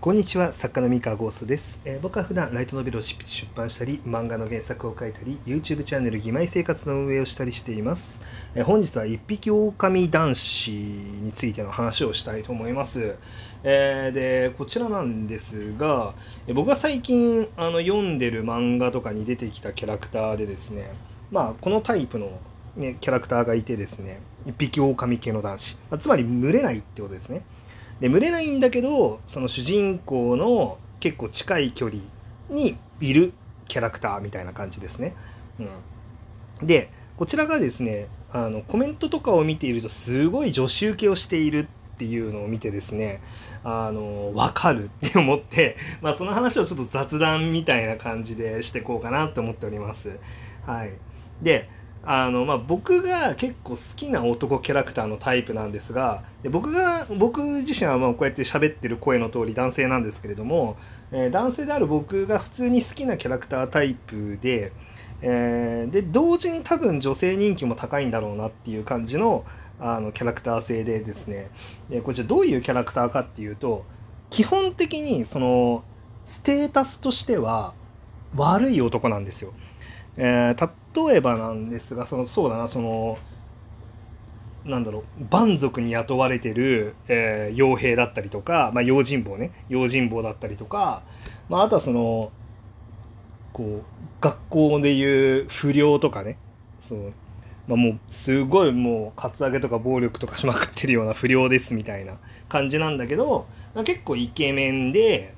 こんにちは作家の三河ゴーストです、えー僕は普段ライトノベルを執筆出版したり漫画の原作を書いたり YouTube チャンネル「義妹生活」の運営をしたりしています、えー本日は一匹狼男子についての話をしたいと思います、えーでこちらなんですがえー僕が最近あの読んでる漫画とかに出てきたキャラクターでですねまあこのタイプの、ね、キャラクターがいてですね一匹狼系の男子。まあつまり群れないってことですね。で群れないんだけどその主人公の結構近い距離にいるキャラクターみたいな感じですね。うん、でこちらがですねあのコメントとかを見ているとすごい女子受けをしているっていうのを見てですねあの分かるって思って、まあ、その話をちょっと雑談みたいな感じでしてこうかなって思っております。はい、であのまあ、僕が結構好きな男キャラクターのタイプなんですがで僕が僕自身はまあこうやって喋ってる声の通り男性なんですけれども、えー男性である僕が普通に好きなキャラクタータイプで,、えーで同時に多分女性人気も高いんだろうなっていう感じのあのキャラクター性でですねでこちらどういうキャラクターかっていうと基本的にそのステータスとしては悪い男なんですよ。えー例えばなんですがそのそうだなそのなんだろう蛮族に雇われてる、えー傭兵だったりとか、まあ、用心棒ね用心棒だったりとか、まあ、あとはそのこう学校でいう不良とかねそう、まあ、もうすごいもうカツアゲとか暴力とかしまくってるような不良ですみたいな感じなんだけど、まあ、結構イケメンで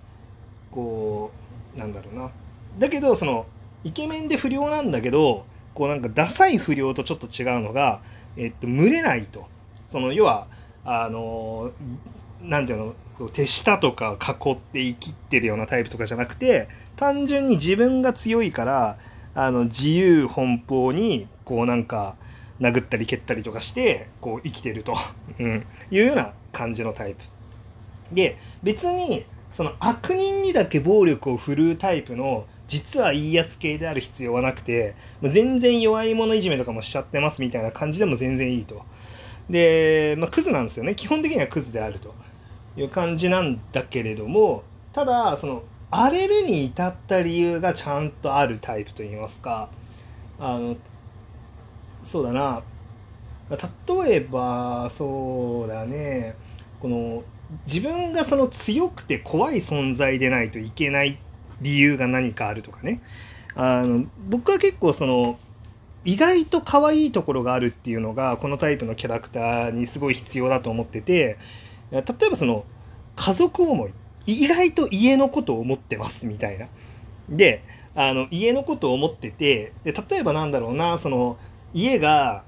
こうなんだろうな。だけどそのイケメンで不良なんだけどこうなんかダサい不良とちょっと違うのが、えっと、群れないと。その要はあのなんていうの手下とか囲って生きってるようなタイプとかじゃなくて単純に自分が強いからあの自由奔放にこうなんか殴ったり蹴ったりとかしてこう生きてると、うん、いうような感じのタイプ。で別にその悪人にだけ暴力を振るうタイプの実はいいやつ系である必要はなくてもう全然弱い者いじめとかもしちゃってますみたいな感じでも全然いいと。で、まあ、クズなんですよね。基本的にはクズであると。いう感じなんだけれどもただその荒れるに至った理由がちゃんとあるタイプといいますか。あのそうだな。例えばそうだね。この自分がその強くて怖い存在でないといけないっ理由が何かあるとかねあの僕は結構その意外と可愛いところがあるっていうのがこのタイプのキャラクターにすごい必要だと思ってて例えばその家族思い意外と家のことを思ってますみたいな。であの家のことを思っててで例えばなんだろうなその家が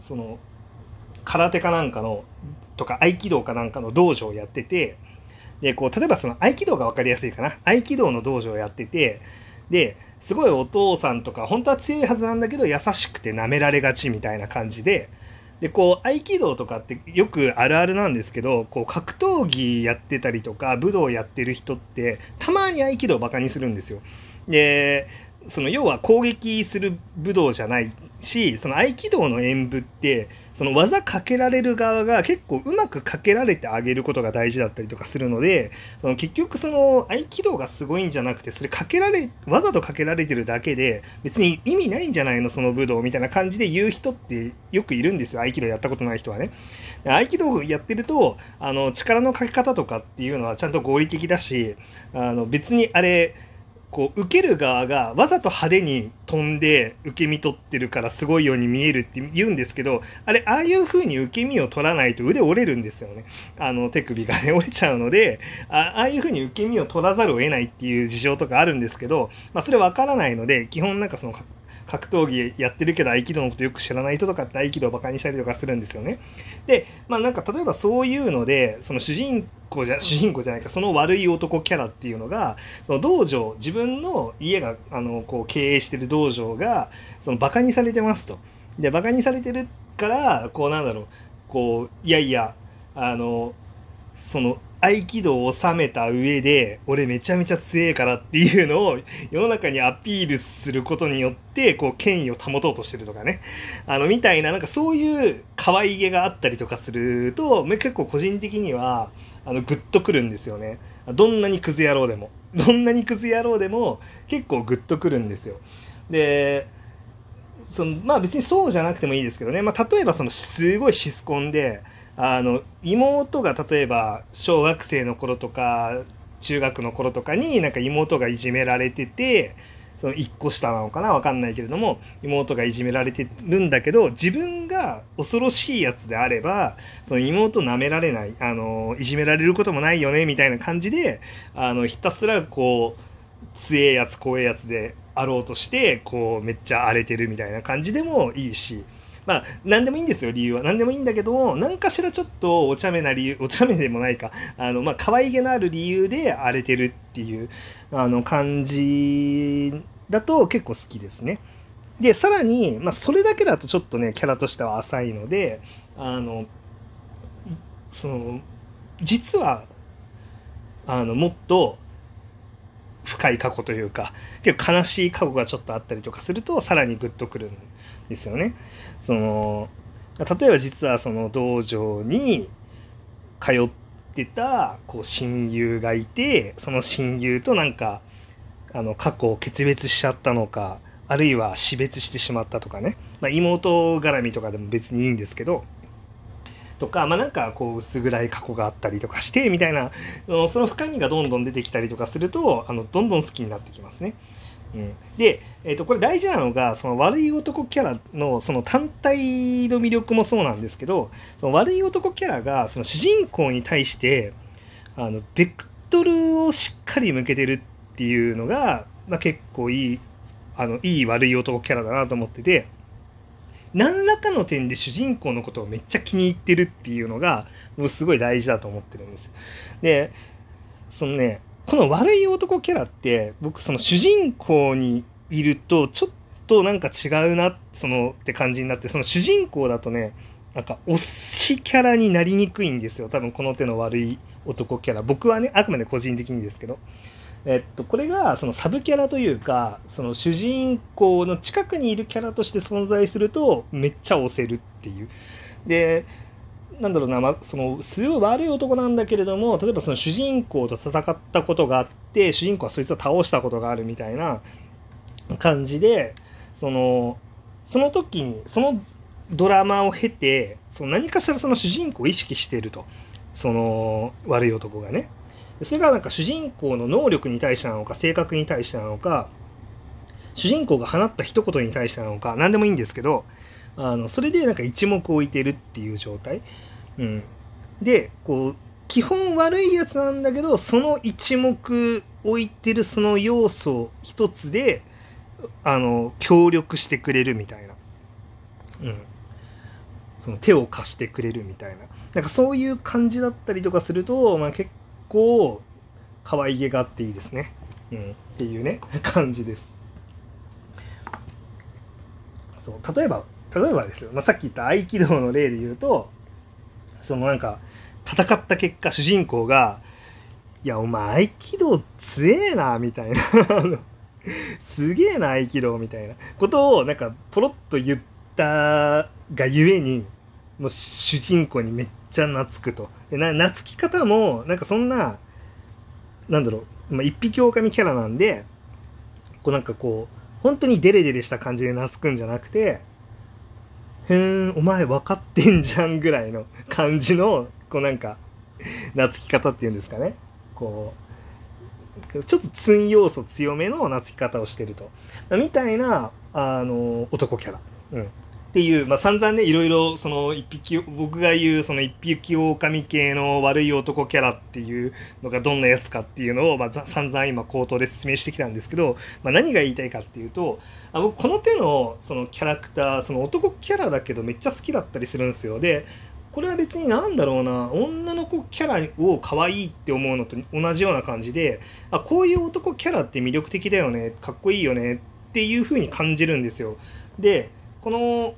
その空手かなんかのとか合気道かなんかの道場をやっててでこう例えばその合気道が分かりやすいかな合気道の道場をやっててですごいお父さんとか本当は強いはずなんだけど優しくて舐められがちみたいな感じででこう合気道とかってよくあるあるなんですけどこう格闘技やってたりとか武道やってる人ってたまに合気道をバカにするんですよ。でその要は攻撃する武道じゃないしその合気道の演武ってその技かけられる側が結構うまくかけられてあげることが大事だったりとかするのでその結局その合気道がすごいんじゃなくてそれかけられわざとかけられてるだけで別に意味ないんじゃないのその武道みたいな感じで言う人ってよくいるんですよ合気道やったことない人はね。合気道やってるとあの力のかけ方とかっていうのはちゃんと合理的だしあの別にあれこう受ける側がわざと派手に飛んで受け身取ってるからすごいように見えるって言うんですけどあれああいう風に受け身を取らないと腕折れるんですよね あの手首がね折れちゃうのでああいう風に受け身を取らざるを得ないっていう事情とかあるんですけど、まあ、それ分からないので基本なんかその格闘技やってるけど合気道のことよく知らない人とかって合気道をバカにしたりとかするんですよね。でまあなんか例えばそういうのでその主人公じゃ主人公じゃないかその悪い男キャラっていうのがその道場自分の家があのこう経営してる道場がそのバカにされてますと。でバカにされてるからこうなんだろうこういやいやあのその合気道を収めた上で俺めちゃめちゃ強えからっていうのを世の中にアピールすることによってこう権威を保とうとしてるとかね。あのみたいななんかそういう可愛げがあったりとかすると結構個人的にはあのグッとくるんですよね。どんなにクズ野郎でも。どんなにクズ野郎でも結構グッとくるんですよ。でそのまあ別にそうじゃなくてもいいですけどね、まあ、例えばそのすごいシスコンであの妹が例えば小学生の頃とか中学の頃とかになんか妹がいじめられててその1個下なのかな分かんないけれども妹がいじめられてるんだけど自分が恐ろしいやつであればその妹舐められないあのいじめられることもないよねみたいな感じであのひたすらこう強えやつ怖えやつであろうとしてこうめっちゃ荒れてるみたいな感じでもいいし。まあ、何でもいいんですよ、理由は。何でもいいんだけど、何かしらちょっとお茶目な理由、お茶目でもないか、あの、まあ、可愛げのある理由で荒れてるっていう、あの、感じだと結構好きですね。で、さらに、まあ、それだけだとちょっとね、キャラとしては浅いので、あの、その、実は、あの、もっと、深い過去というか結構悲しい過去がちょっとあったりとかするとさらにグッとくるんですよね。その例えば実はその道場に通ってたこう親友がいてその親友となんかあの過去を決別しちゃったのかあるいは死別してしまったとかね、まあ、妹絡みとかでも別にいいんですけどとか、まあ、なんかこう薄暗い過去があったりとかしてみたいなその深みがどんどん出てきたりとかするとあのどんどん好きになってきますね。うん、で、えー、とこれ大事なのがその悪い男キャラのその単体の魅力もそうなんですけどその悪い男キャラがその主人公に対してあのベクトルをしっかり向けてるっていうのが、まあ、結構いいあのいい悪い男キャラだなと思ってて何らかの点で主人公のことをめっちゃ気に入ってるっていうのがもうすごい大事だと思ってるんです。でそのねこの悪い男キャラって僕その主人公にいるとちょっとなんか違うなそのって感じになってその主人公だとねなんか推しキャラになりにくいんですよ。多分この手の悪い男キャラ。僕はねあくまで個人的にですけど。えっと、これがそのサブキャラというかその主人公の近くにいるキャラとして存在するとめっちゃ押せるっていう。でなんだろうな、まあ、そのすごい悪い男なんだけれども例えばその主人公と戦ったことがあって主人公はそいつを倒したことがあるみたいな感じでそのその時にそのドラマを経てその何かしらその主人公を意識しているとその悪い男がね。それがなんか主人公の能力に対してなのか性格に対してなのか主人公が放った一言に対してなのか何でもいいんですけどあのそれでなんか一目置いてるっていう状態、うん、でこう基本悪いやつなんだけどその一目置いてるその要素一つであの協力してくれるみたいな、うん、その手を貸してくれるみたいな。なんかそういう感じだったりとかすると、まあ、結構可愛げがあっていいですね。うん、っていうね感じです。そう。例えば例えばですよ、まあ、さっき言った合気道の例で言うとそのなんか戦った結果主人公が「いやお前合気道強えな」みたいな すげえな合気道みたいなことをなんかポロッと言ったがゆえにもう主人公にめっちゃ懐くと。でな懐き方も、なんかそんな、なんだろう、まあ、一匹狼キャラなんで、こうなんかこう、本当にデレデレした感じで懐くんじゃなくて、へーん、お前分かってんじゃんぐらいの感じの、こうなんか、懐き方っていうんですかね。こう、ちょっとツン要素強めの懐き方をしてると。みたいな、あの、男キャラ。うん。っていう、まあ、散々ね、いろいろ、その一匹、僕が言う、その一匹狼系の悪い男キャラっていうのがどんなやつかっていうのを、まあ、散々今口頭で説明してきたんですけど、まあ、何が言いたいかっていうと、あ僕、この手のそのキャラクター、その男キャラだけどめっちゃ好きだったりするんですよ。で、これは別に何だろうな女の子キャラを可愛いって思うのと同じような感じであこういう男キャラって魅力的だよねかっこいいよねっていう風に感じるんですよでこの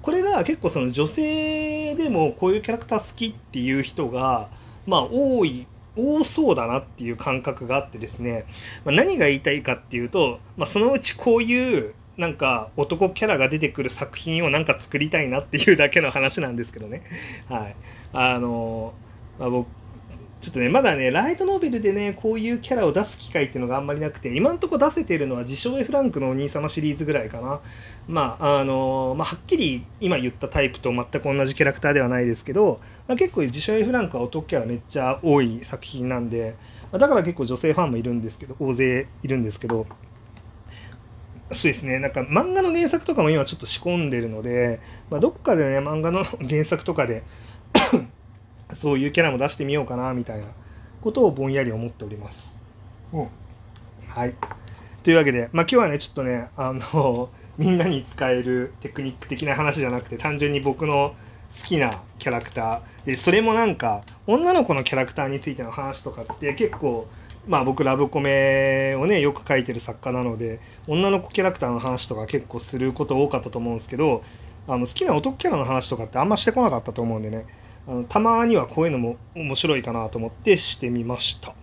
これが結構その女性でもこういうキャラクター好きっていう人がまあ多い多そうだなっていう感覚があってですね、まあ、何が言いたいかっていうと、まあ、そのうちこういうなんか男キャラが出てくる作品をなんか作りたいなっていうだけの話なんですけどね。はい。あの、まあ、僕ちょっとね、まだね、ライトノベルでね、こういうキャラを出す機会っていうのがあんまりなくて、今んとこ出せてるのは自称 F ランクのお兄様シリーズぐらいかな。まあ、あのまあ、はっきり今言ったタイプと全く同じキャラクターではないですけど、まあ、結構自称 F ランクは男キャラめっちゃ多い作品なんで、ま、だから結構女性ファンもいるんですけど、大勢いるんですけど、そうですね、なんか漫画の原作とかも今ちょっと仕込んでるので、まあ、どっかでね、漫画の原作とかでそういうキャラも出してみようかなみたいなことをぼんやり思っております。うん、はい。というわけで、まあ、今日はね、ちょっとね、あの、みんなに使えるテクニック的な話じゃなくて、単純に僕の好きなキャラクター。で、それもなんか、女の子のキャラクターについての話とかって結構、まあ僕ラブコメをね、よく書いてる作家なので、女の子キャラクターの話とか結構すること多かったと思うんですけど、あの好きな男キャラの話とかってあんましてこなかったと思うんでね、あのたまにはこういうのも面白いかなと思ってしてみました。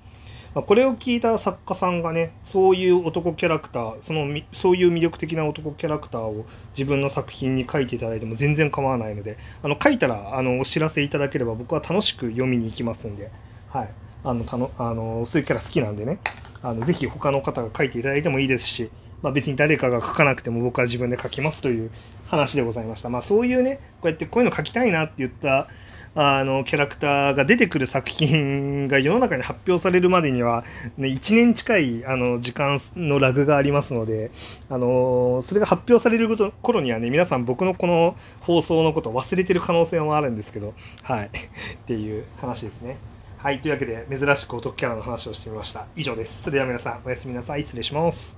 まあ、これを聞いた作家さんがね、そういう男キャラクター、そのそういう魅力的な男キャラクターを自分の作品に書いていただいても全然構わないので、あの書いたらあのお知らせいただければ僕は楽しく読みに行きますんで、はい。あのたのあのそういうキャラ好きなんでね、あのぜひ他の方が書いていただいてもいいですし、まあ、別に誰かが書かなくても僕は自分で書きますという話でございました。まあそういうね、こうやってこういうの書きたいなって言ったあのキャラクターが出てくる作品が世の中に発表されるまでには、ね、1年近いあの時間のラグがありますので、あのそれが発表されること頃にはね皆さん僕のこの放送のことを忘れてる可能性もあるんですけどはい。っていう話ですね。はいというわけで珍しくお得キャラの話をしてみました。以上です。それでは皆さんおやすみなさい。失礼します。